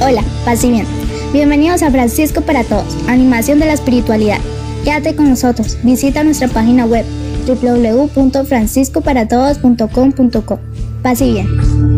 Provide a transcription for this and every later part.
Hola, paz y bien. Bienvenidos a Francisco para Todos, animación de la espiritualidad. Quédate con nosotros, visita nuestra página web www.franciscoparatodos.com.co. Paz y bien.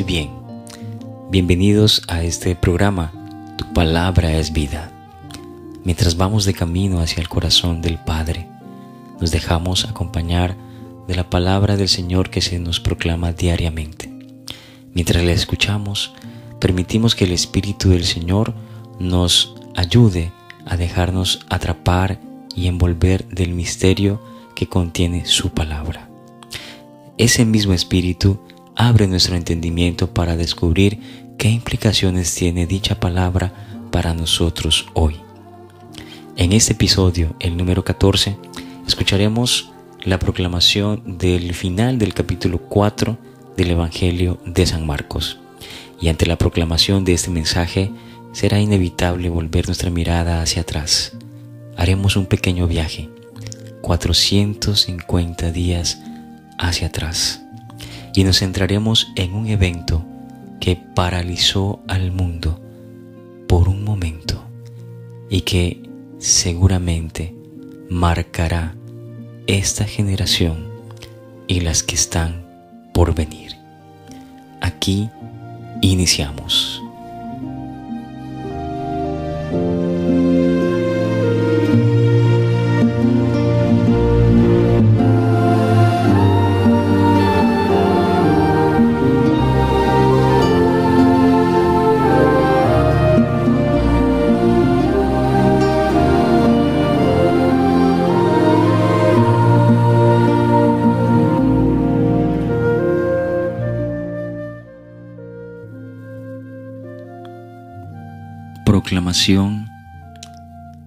y bien. Bienvenidos a este programa, Tu palabra es vida. Mientras vamos de camino hacia el corazón del Padre, nos dejamos acompañar de la palabra del Señor que se nos proclama diariamente. Mientras la escuchamos, permitimos que el Espíritu del Señor nos ayude a dejarnos atrapar y envolver del misterio que contiene su palabra. Ese mismo Espíritu abre nuestro entendimiento para descubrir qué implicaciones tiene dicha palabra para nosotros hoy. En este episodio, el número 14, escucharemos la proclamación del final del capítulo 4 del Evangelio de San Marcos. Y ante la proclamación de este mensaje, será inevitable volver nuestra mirada hacia atrás. Haremos un pequeño viaje, 450 días hacia atrás y nos centraremos en un evento que paralizó al mundo por un momento y que seguramente marcará esta generación y las que están por venir. Aquí iniciamos.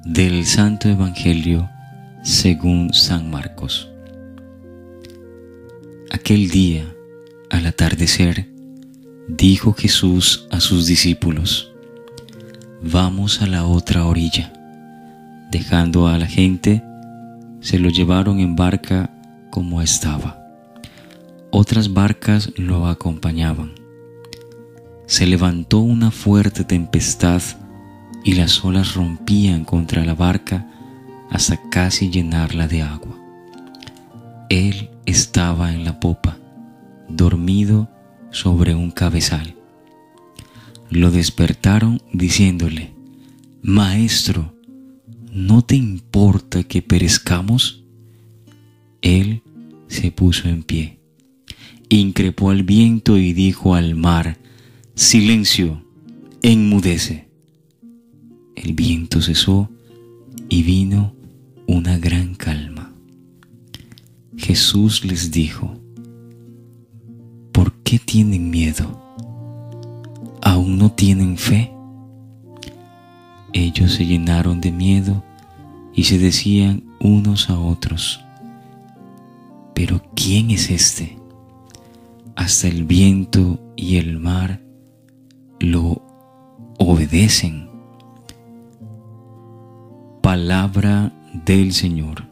Del Santo Evangelio según San Marcos. Aquel día, al atardecer, dijo Jesús a sus discípulos, Vamos a la otra orilla. Dejando a la gente, se lo llevaron en barca como estaba. Otras barcas lo acompañaban. Se levantó una fuerte tempestad y las olas rompían contra la barca hasta casi llenarla de agua. Él estaba en la popa, dormido sobre un cabezal. Lo despertaron diciéndole, Maestro, ¿no te importa que perezcamos? Él se puso en pie, increpó al viento y dijo al mar, Silencio, enmudece el viento cesó y vino una gran calma. Jesús les dijo, ¿por qué tienen miedo? ¿Aún no tienen fe? Ellos se llenaron de miedo y se decían unos a otros, pero ¿quién es este? Hasta el viento y el mar lo obedecen. Palabra del Señor.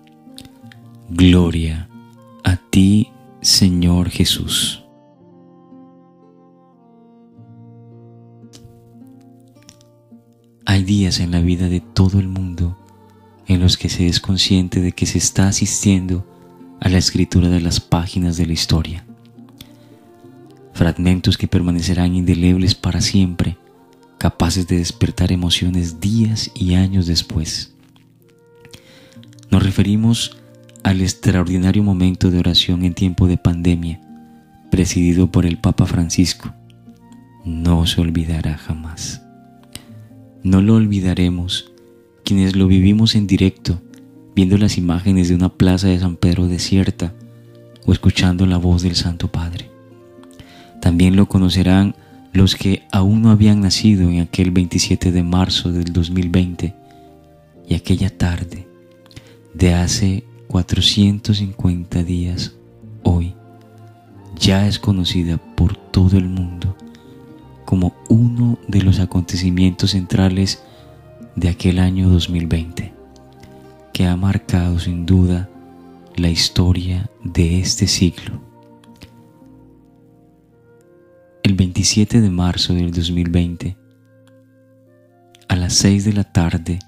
Gloria a ti, Señor Jesús. Hay días en la vida de todo el mundo en los que se es consciente de que se está asistiendo a la escritura de las páginas de la historia. Fragmentos que permanecerán indelebles para siempre, capaces de despertar emociones días y años después. Nos referimos al extraordinario momento de oración en tiempo de pandemia, presidido por el Papa Francisco. No se olvidará jamás. No lo olvidaremos quienes lo vivimos en directo, viendo las imágenes de una plaza de San Pedro desierta o escuchando la voz del Santo Padre. También lo conocerán los que aún no habían nacido en aquel 27 de marzo del 2020 y aquella tarde de hace 450 días hoy ya es conocida por todo el mundo como uno de los acontecimientos centrales de aquel año 2020, que ha marcado sin duda la historia de este siglo. El 27 de marzo del 2020, a las 6 de la tarde,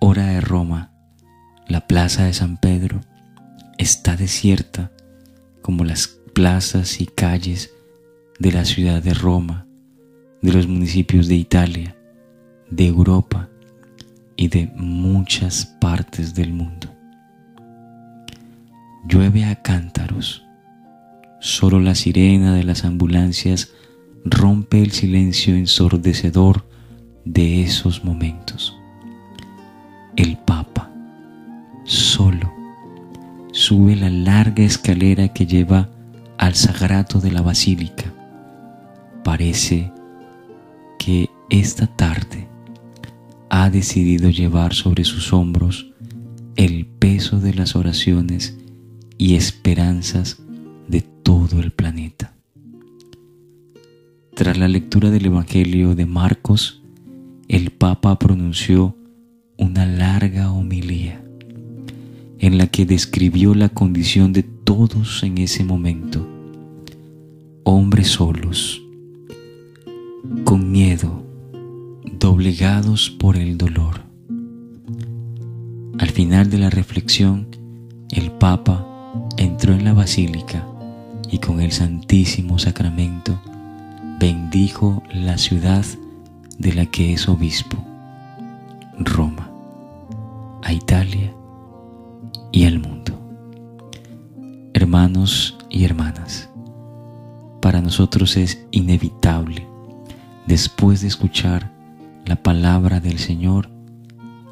hora de Roma, la plaza de San Pedro está desierta como las plazas y calles de la ciudad de Roma, de los municipios de Italia, de Europa y de muchas partes del mundo. Llueve a cántaros, solo la sirena de las ambulancias rompe el silencio ensordecedor de esos momentos. El Papa, solo, sube la larga escalera que lleva al sagrato de la basílica. Parece que esta tarde ha decidido llevar sobre sus hombros el peso de las oraciones y esperanzas de todo el planeta. Tras la lectura del Evangelio de Marcos, el Papa pronunció una larga homilía en la que describió la condición de todos en ese momento, hombres solos, con miedo, doblegados por el dolor. Al final de la reflexión, el Papa entró en la basílica y con el Santísimo Sacramento bendijo la ciudad de la que es obispo, Roma, a Italia y al mundo. Hermanos y hermanas, para nosotros es inevitable después de escuchar la palabra del Señor,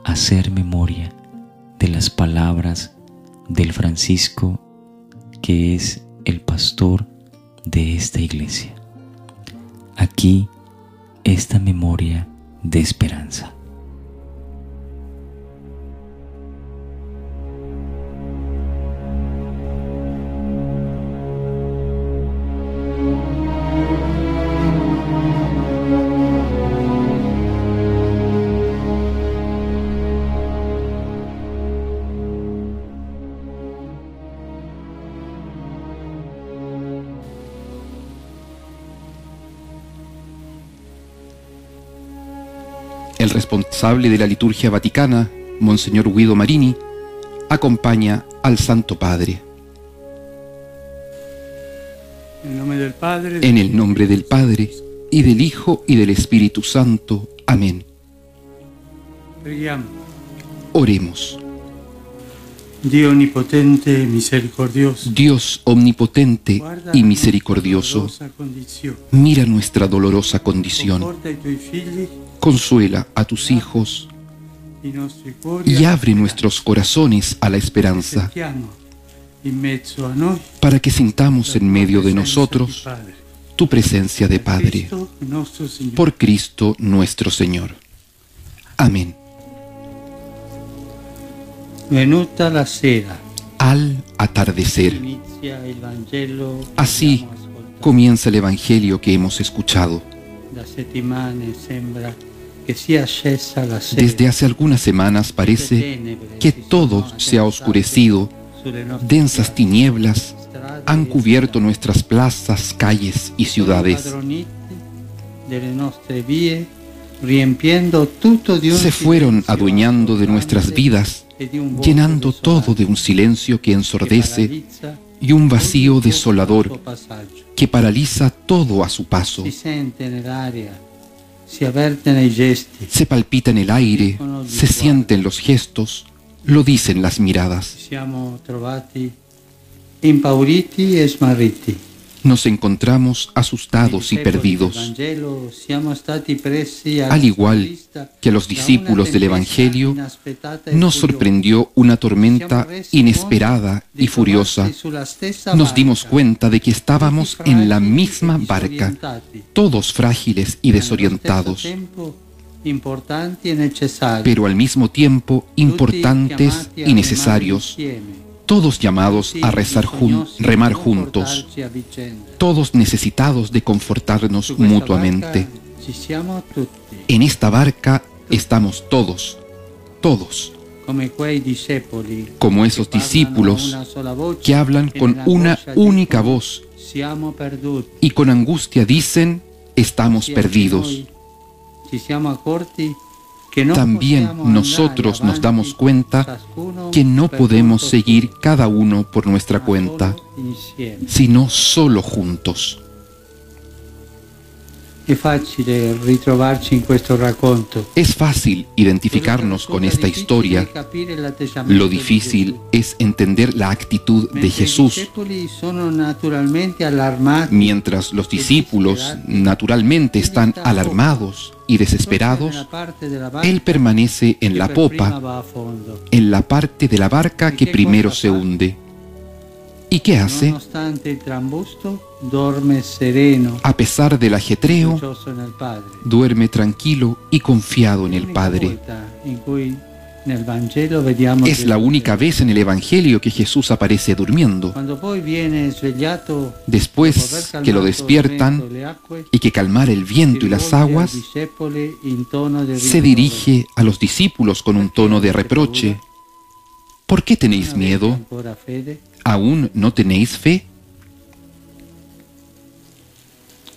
hacer memoria de las palabras del Francisco, que es el pastor de esta iglesia. Aquí esta memoria de esperanza. Responsable de la liturgia vaticana, Monseñor Guido Marini, acompaña al Santo Padre. En el nombre del Padre, y del Hijo, y del Espíritu Santo. Amén. Oremos. Dios omnipotente misericordioso. Dios omnipotente y misericordioso, mira nuestra dolorosa condición consuela a tus hijos y abre nuestros corazones a la esperanza para que sintamos en medio de nosotros tu presencia de Padre. Por Cristo nuestro Señor. Amén. Venuta la sera. Al atardecer. Así comienza el Evangelio que hemos escuchado. Desde hace algunas semanas parece que todo se ha oscurecido, densas tinieblas han cubierto nuestras plazas, calles y ciudades. se fueron adueñando de nuestras vidas, llenando todo de un silencio que ensordece y un vacío desolador que paraliza todo a su paso. Se palpita en el aire, se sienten los gestos, lo dicen las miradas. Nos encontramos asustados y perdidos. Al igual que a los discípulos del Evangelio, nos sorprendió una tormenta inesperada y furiosa. Nos dimos cuenta de que estábamos en la misma barca, todos frágiles y desorientados, pero al mismo tiempo importantes y necesarios, todos llamados a rezar jun- remar juntos, todos necesitados de confortarnos mutuamente. En esta barca estamos todos, todos, como esos discípulos que hablan con una única voz. Y con angustia dicen, estamos perdidos. También nosotros nos damos cuenta que no podemos seguir cada uno por nuestra cuenta, sino solo juntos. Es fácil identificarnos con esta historia. Lo difícil es entender la actitud de Jesús. Mientras los discípulos naturalmente están alarmados y desesperados, Él permanece en la popa, en la parte de la barca que primero se hunde. ¿Y qué hace? A pesar del ajetreo, duerme tranquilo y confiado en el Padre. Es la única vez en el Evangelio que Jesús aparece durmiendo. Después que lo despiertan y que calmar el viento y las aguas, se dirige a los discípulos con un tono de reproche. ¿Por qué tenéis miedo? ¿Aún no tenéis fe?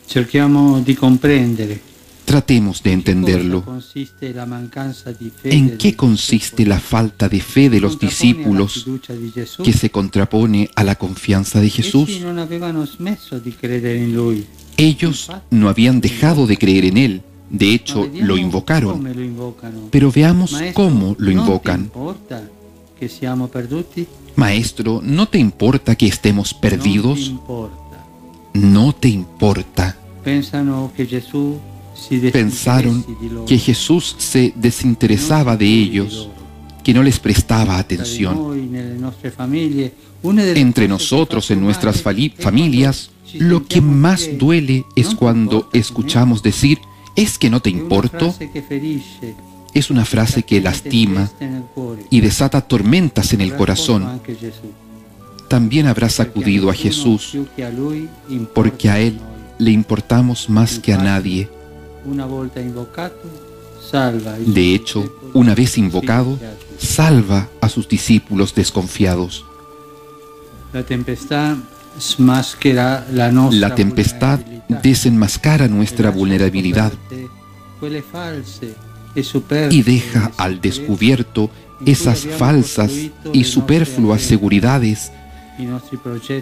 Cerchiamo di comprendere Tratemos de entenderlo. ¿En qué consiste la falta de fe de los discípulos que se contrapone a la confianza de Jesús? Ellos no habían dejado de creer en Él, de hecho lo invocaron. Pero veamos cómo lo ¿no te invocan. Maestro, ¿no te importa que estemos perdidos? No te importa. Pensano che Gesù si Pensaron que Jesús se desinteresaba de ellos, que no les prestaba atención. Entre nosotros, en nuestras familias, lo que más duele es "Non ti cuando importa di me". escuchamos decir, es que no te importo. Es una frase que lastima y desata tormentas en el corazón. También habrá sacudido a Jesús, porque a Él le importamos más que a nadie. De hecho, una vez invocado, salva a sus discípulos desconfiados. La tempestad desenmascara nuestra vulnerabilidad y deja al descubierto esas falsas y superfluas seguridades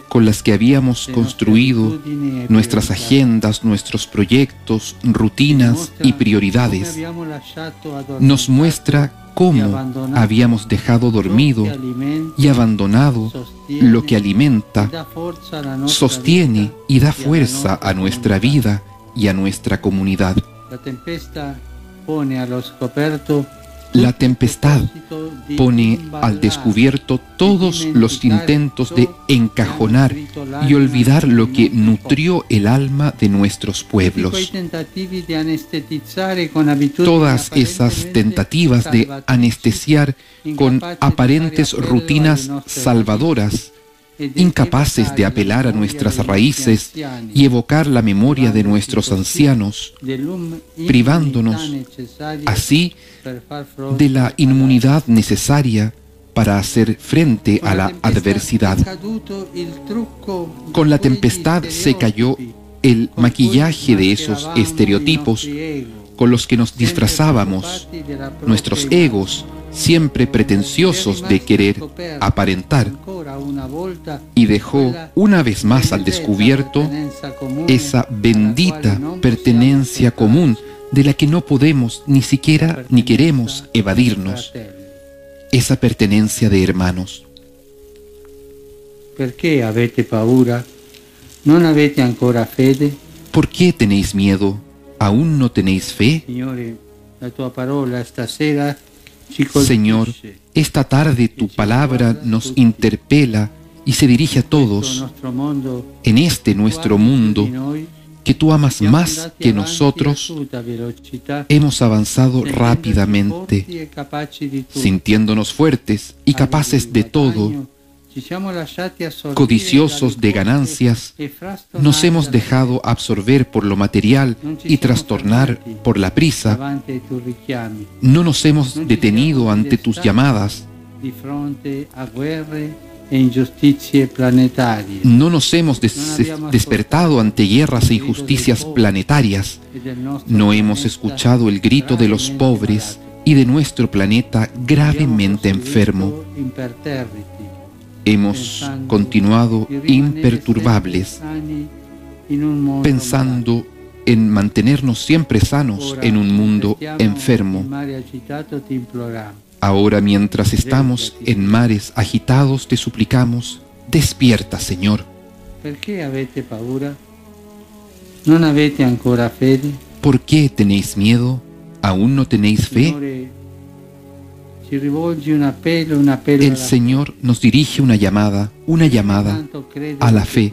con las que habíamos construido nuestras agendas, nuestros proyectos, rutinas y prioridades. Nos muestra cómo habíamos dejado dormido y abandonado lo que alimenta, sostiene y da fuerza a nuestra vida y a nuestra comunidad. La tempesta pone allo scoperto La tempestad pone al descubierto todos los intentos de encajonar y olvidar lo que nutrió el alma de nuestros pueblos. Todas esas tentativas de anestesiar con aparentes rutinas salvadoras, incapaces de apelar a nuestras raíces y evocar la memoria de nuestros ancianos, privándonos así de la inmunidad necesaria para hacer frente a la adversidad. Con la tempestad se cayó el maquillaje de esos estereotipos con los que nos disfrazábamos, nuestros egos, siempre pretenciosos de querer aparentar, y dejó una vez más al descubierto esa bendita pertenencia común de la que no podemos ni siquiera ni queremos evadirnos, esa pertenencia de hermanos. ¿Por qué avete paura? ¿No avete ancora fede? ¿Por qué tenéis miedo? ¿Aún no tenéis fe? Señor, esta tarde tu palabra nos interpela y se dirige a todos en este nuestro mundo que tú amas más que nosotros, hemos avanzado rápidamente, sintiéndonos fuertes y capaces de todo, codiciosos de ganancias, nos hemos dejado absorber por lo material y trastornar por la prisa. No nos hemos detenido ante tus llamadas. No nos hemos despertado ante guerras e injusticias planetarias. No hemos escuchado el grito de los pobres y de nuestro planeta gravemente enfermo hemos continuado imperturbables, pensando en mantenernos siempre sanos en un mundo enfermo. Ahora mientras estamos en mares agitados, te suplicamos, despierta, Señor. ¿Por qué tenéis miedo? ¿Aún no tenéis fe? El Señor nos dirige una llamada, una llamada a la fe,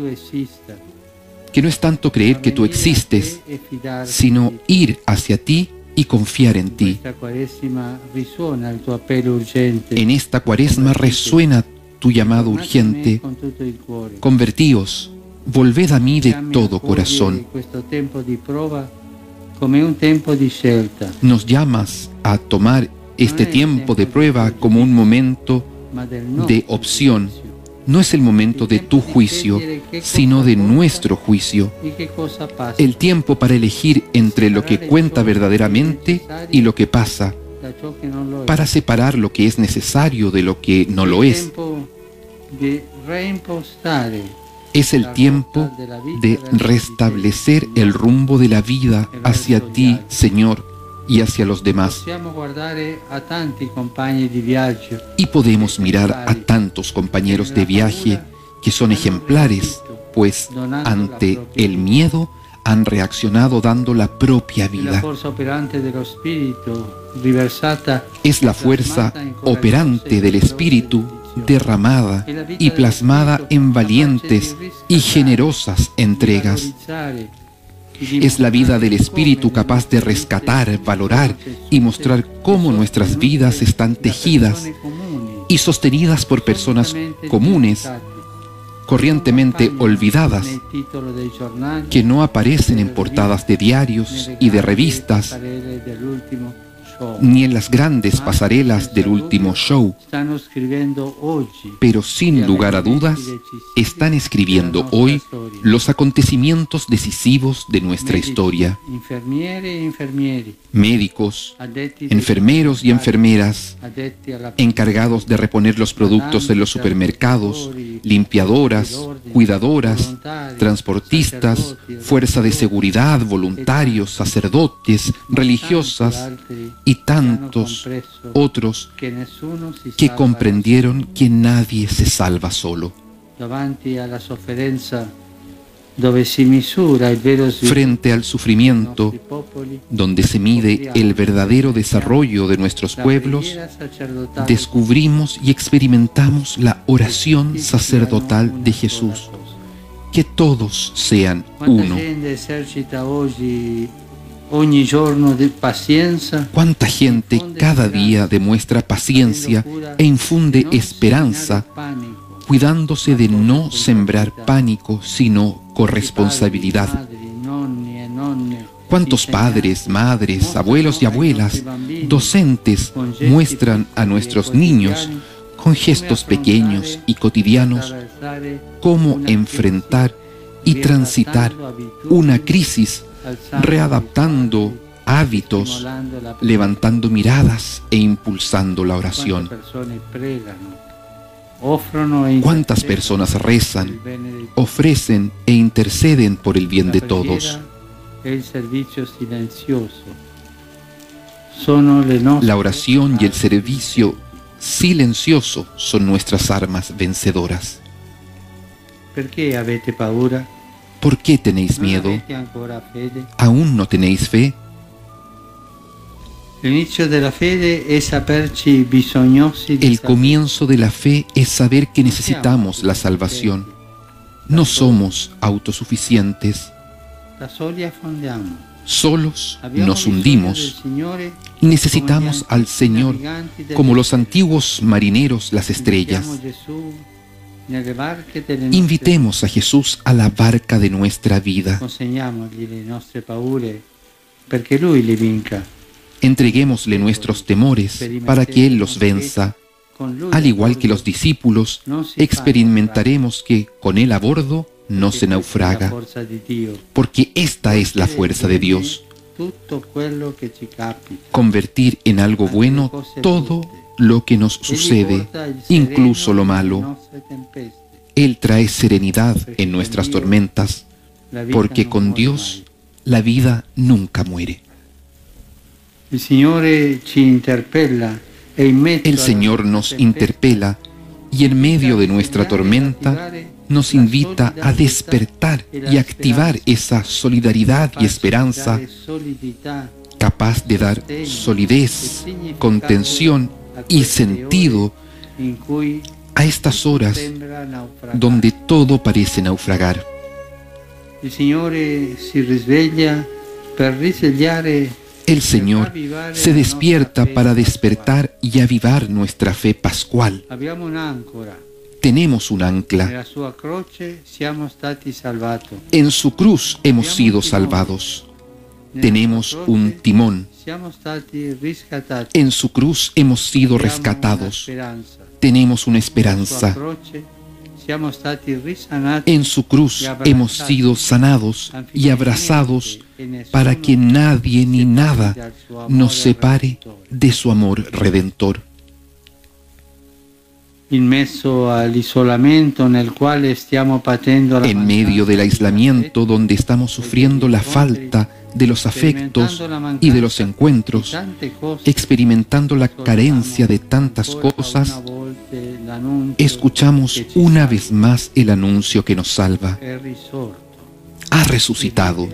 que no es tanto creer que tú existes, sino ir hacia ti y confiar en ti. En esta cuaresma resuena tu llamado urgente. Convertíos, volved a mí de todo corazón. Nos llamas a tomar este tiempo de prueba como un momento de opción. No es el momento de tu juicio, sino de nuestro juicio. El tiempo para elegir entre lo que cuenta verdaderamente y lo que pasa, para separar lo que es necesario de lo que no lo es. Es el tiempo de restablecer el rumbo de la vida hacia ti, Señor y hacia los demás. Y podemos mirar a tantos compañeros de viaje que son ejemplares, pues ante el miedo han reaccionado dando la propia vida. Es la fuerza operante del Espíritu derramada y plasmada en valientes y generosas entregas es la vida del Espíritu capaz de rescatar, valorar y mostrar cómo nuestras vidas están tejidas y sostenidas por personas comunes, corrientemente olvidadas, que no aparecen en portadas de diarios y de revistas, ni en las grandes pasarelas del último show, pero sin lugar a dudas están escribiendo hoy los acontecimientos decisivos de nuestra historia. Médicos, enfermeros y enfermeras, encargados de reponer los productos en los supermercados, limpiadoras, cuidadoras, transportistas, fuerza de seguridad, voluntarios, sacerdotes, religiosas, y tantos otros que comprendieron que nadie se salva solo. Frente al sufrimiento, donde se mide el verdadero desarrollo de nuestros pueblos, descubrimos y experimentamos la oración sacerdotal de Jesús. Que todos sean uno. ¿Cuánta gente cada día demuestra paciencia e infunde esperanza, cuidándose de no sembrar pánico, sino corresponsabilidad? ¿Cuántos padres, madres, abuelos y abuelas, docentes muestran a nuestros niños con gestos pequeños y cotidianos cómo enfrentar y transitar una crisis readaptando hábitos, levantando miradas e impulsando la oración. e ¿Cuántas personas per il rezan, ofrecen e interceden por el bien de todos? La oración y el servicio silencioso son nuestras armas vencedoras. ¿Por qué tenéis miedo? ¿Aún no tenéis fe? El comienzo de la fe es saber que necesitamos la salvación. No somos autosuficientes, solos nos hundimos y necesitamos al Señor como los antiguos marineros las estrellas. Invitemos a Jesús a la barca de nuestra vida. Entreguémosle nuestros temores para que Él los venza. Al igual que los discípulos, experimentaremos que con Él a bordo no se naufraga, porque esta es la fuerza de Dios, convertir en algo bueno todo lo que nos sucede, incluso lo malo. Él trae serenidad en nuestras tormentas, porque con Dios la vida nunca muere. El Señor nos interpela y en medio de nuestra tormenta nos invita a despertar y activar esa solidaridad y esperanza capaz de dar solidez, contención y sentido a estas horas donde todo parece naufragar. El Señor se despierta para despertar y avivar nuestra fe pascual. Tenemos un ancla. En su cruz hemos sido salvados. Tenemos un timón. En su cruz hemos sido rescatados. Tenemos una esperanza. En su cruz hemos sido sanados y abrazados para que nadie ni nada nos separe de su amor redentor. la En medio del aislamiento donde estamos sufriendo la falta de los afectos y de los encuentros, experimentando la carencia de tantas cosas, escuchamos una vez más el anuncio que nos salva. Ha resucitado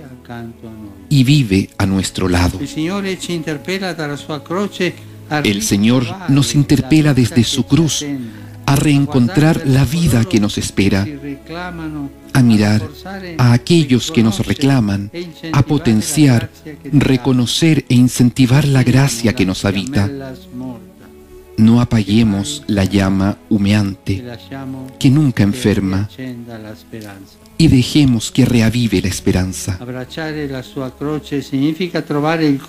y vive a nuestro lado. El Señor nos interpela desde su cruz a reencontrar la vida que nos espera, a mirar a aquellos que nos reclaman, a potenciar, reconocer e incentivar la gracia que nos habita. No apaguemos la llama humeante que nunca enferma y dejemos que reavive la esperanza.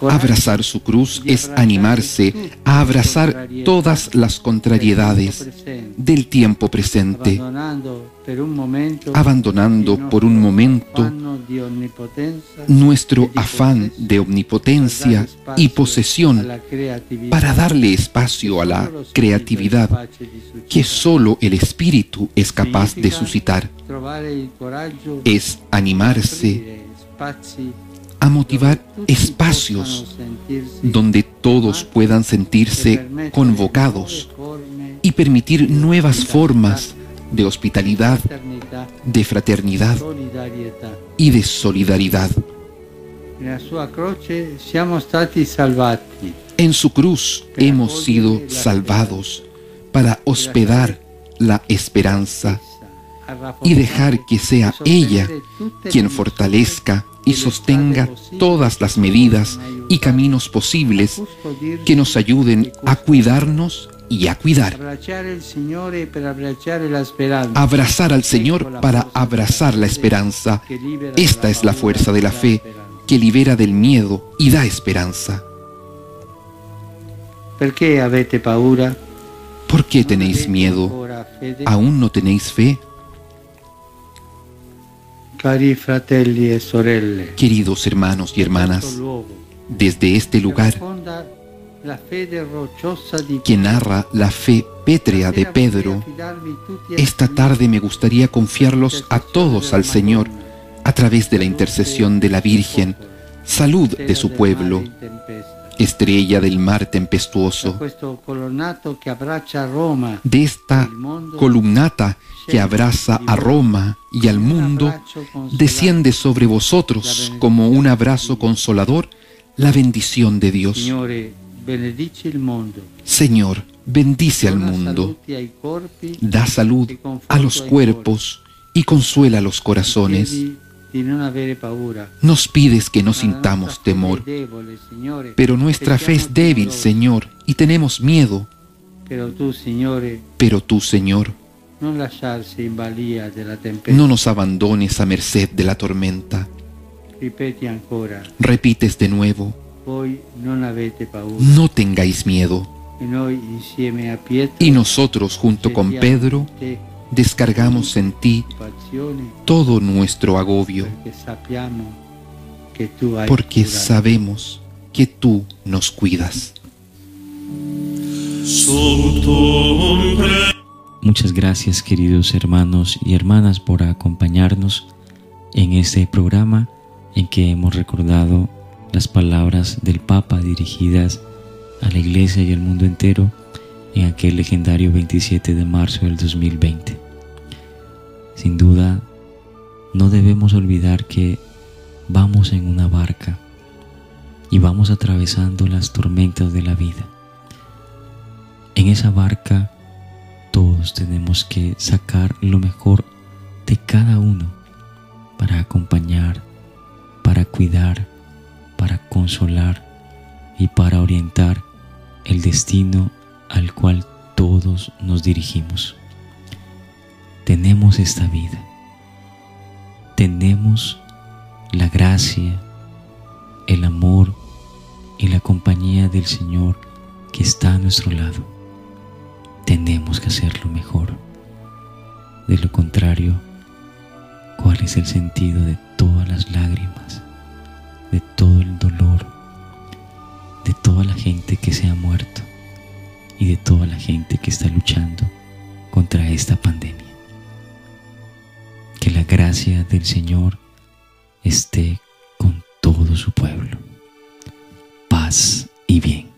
Abrazar su cruz es animarse a abrazar todas las contrariedades del tiempo presente, abandonando por un momento nuestro afán de omnipotencia y posesión para darle espacio a la creatividad que solo el Espíritu es capaz de suscitar. Es animarse a motivar espacios donde todos puedan sentirse convocados y permitir nuevas formas de hospitalidad, de fraternidad y de solidaridad. En su cruz hemos sido salvados para hospedar la esperanza y dejar que sea ella quien fortalezca y sostenga todas las medidas y caminos posibles que nos ayuden a cuidarnos y a cuidar. Abrazar al Señor para abrazar la esperanza. Esta es la fuerza de la fe que libera del miedo y da esperanza. ¿Por qué tenéis miedo? ¿Aún no tenéis fe? E Queridos hermanos y hermanas, desde este lugar que narra la fe pétrea de Pedro, esta tarde me gustaría confiarlos a todos al Señor a través de la intercesión de la Virgen, salud de su pueblo, estrella del mar tempestuoso, de esta columnata que abraza a Roma y al mundo, desciende sobre vosotros como un abrazo consolador la bendición de Dios. Señor, bendice al mundo, da salud a los cuerpos y consuela los corazones. Nos pides que no sintamos temor, pero nuestra fe es débil, Señor, y tenemos miedo. Pero tú, Señor, no nos abandones a merced de la tormenta. Repites de nuevo, no tengáis miedo. Y nosotros, junto con Pedro, descargamos en ti todo nuestro agobio, porque sabemos que tú nos cuidas. Muchas gracias queridos hermanos y hermanas por acompañarnos en este programa en que hemos recordado las palabras del Papa dirigidas a la Iglesia y al mundo entero en aquel legendario 27 de marzo del 2020. Sin duda, no debemos olvidar que vamos en una barca y vamos atravesando las tormentas de la vida. En esa barca todos tenemos que sacar lo mejor de cada uno para acompañar, para cuidar, para consolar y para orientar el destino al cual todos nos dirigimos. Tenemos esta vida, tenemos la gracia, el amor y la compañía del Señor que está a nuestro lado. Tenemos que hacerlo mejor. De lo contrario, ¿cuál es el sentido de todas las lágrimas? Que se ha muerto y de toda la gente que está luchando contra esta pandemia. Que la gracia del Señor esté con todo su pueblo. Paz y bien.